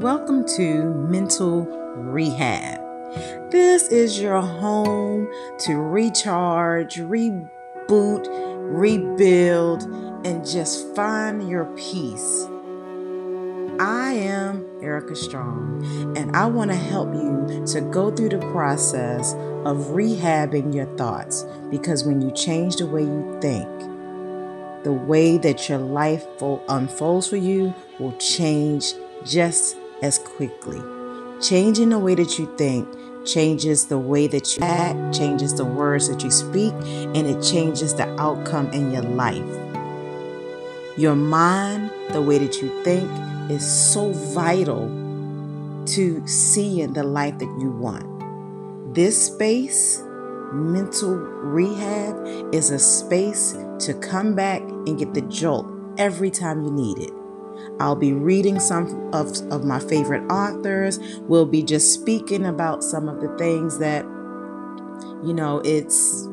Welcome to Mental Rehab. This is your home to recharge, reboot, rebuild, and just find your peace. I am Erica Strong, and I want to help you to go through the process of rehabbing your thoughts because when you change the way you think, the way that your life unfolds for you will change just as quickly. Changing the way that you think changes the way that you act, changes the words that you speak, and it changes the outcome in your life. Your mind, the way that you think, is so vital to seeing the life that you want. This space, mental rehab, is a space to come back and get the jolt every time you need it. I'll be reading some of, of my favorite authors. We'll be just speaking about some of the things that, you know, it's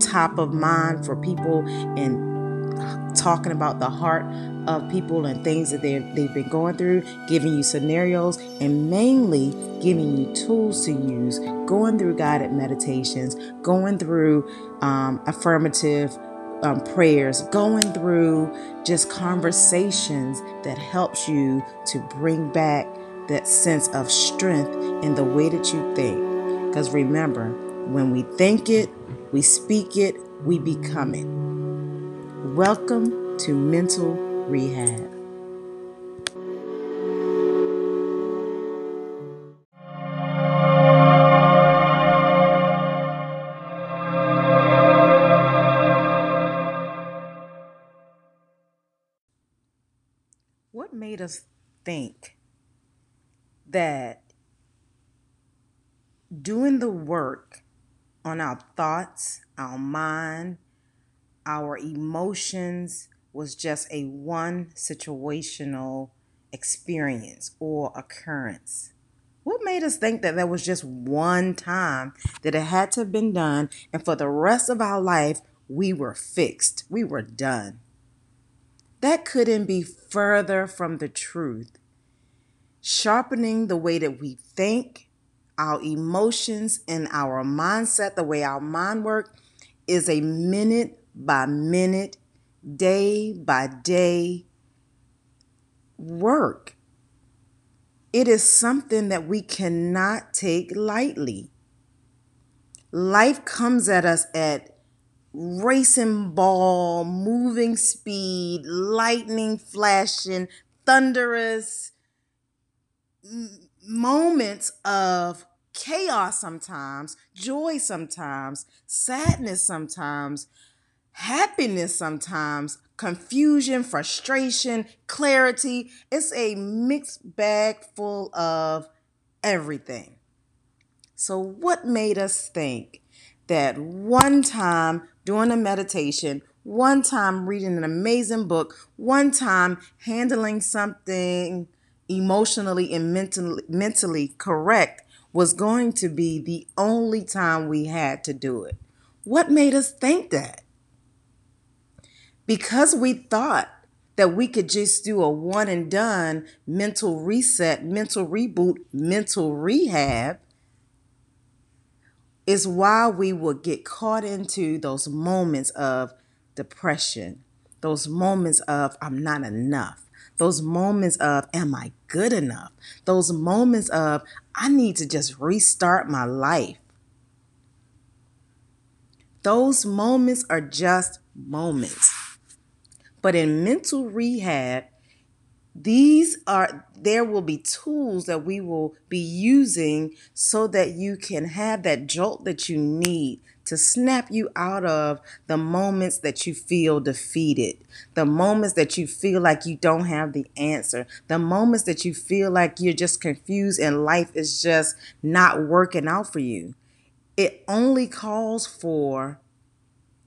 top of mind for people and talking about the heart of people and things that they've, they've been going through, giving you scenarios, and mainly giving you tools to use, going through guided meditations, going through um, affirmative um, prayers, going through just conversations that helps you to bring back that sense of strength in the way that you think. Because remember, when we think it, we speak it, we become it. Welcome to Mental Rehab. Made us think that doing the work on our thoughts, our mind, our emotions was just a one situational experience or occurrence? What made us think that there was just one time that it had to have been done and for the rest of our life we were fixed, we were done? That couldn't be further from the truth. Sharpening the way that we think, our emotions, and our mindset, the way our mind works, is a minute by minute, day by day work. It is something that we cannot take lightly. Life comes at us at racing ball, moving speed, lightning flashing, thunderous moments of chaos sometimes, joy sometimes, sadness sometimes, happiness sometimes, confusion, frustration, clarity. It's a mixed bag full of everything. So, what made us think that one time doing a meditation, one time reading an amazing book, one time handling something emotionally and mentally, mentally correct was going to be the only time we had to do it? What made us think that? Because we thought that we could just do a one and done mental reset, mental reboot, mental rehab, is why we will get caught into those moments of depression, those moments of I'm not enough, those moments of am I good enough, those moments of I need to just restart my life. Those moments are just moments. But in mental rehab, these are there will be tools that we will be using so that you can have that jolt that you need to snap you out of the moments that you feel defeated, the moments that you feel like you don't have the answer, the moments that you feel like you're just confused and life is just not working out for you. It only calls for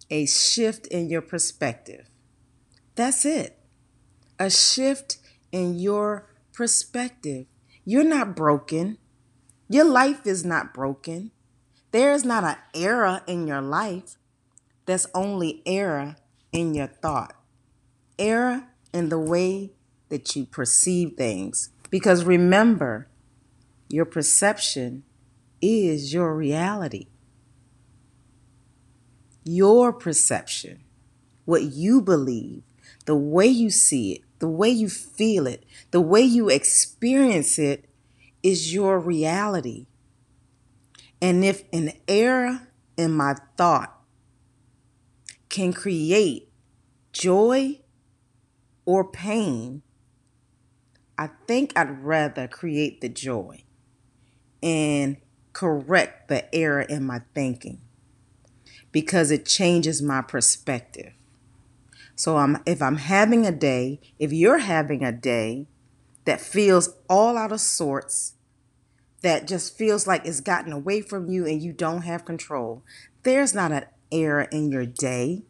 a shift in your perspective. That's it. A shift in your perspective. You're not broken. Your life is not broken. There is not an error in your life. There's only error in your thought, error in the way that you perceive things, Because remember, your perception is your reality. Your perception, what you believe, the way you see it, the way you feel it, the way you experience it is your reality. And if an error in my thought can create joy or pain, I think I'd rather create the joy and correct the error in my thinking because it changes my perspective. So I'm if I'm having a day, if you're having a day that feels all out of sorts, that just feels like it's gotten away from you and you don't have control, there's not an error in your day.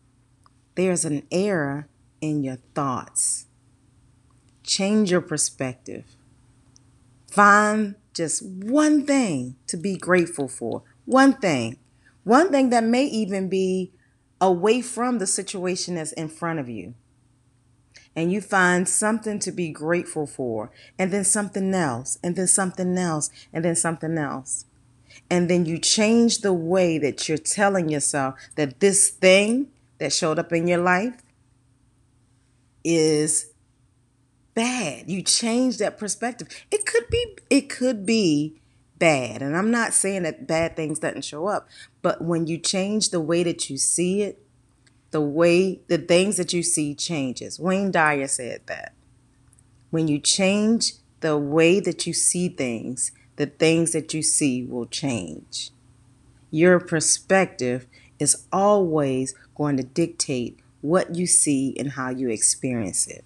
There's an error in your thoughts. Change your perspective. Find just one thing to be grateful for. One thing. One thing that may even be away from the situation that's in front of you. And you find something to be grateful for, and then something else, and then something else, and then something else. And then you change the way that you're telling yourself that this thing that showed up in your life is bad. You change that perspective. It could be it could be bad. And I'm not saying that bad things doesn't show up, but when you change the way that you see it, the way the things that you see changes. Wayne Dyer said that. When you change the way that you see things, the things that you see will change. Your perspective is always going to dictate what you see and how you experience it.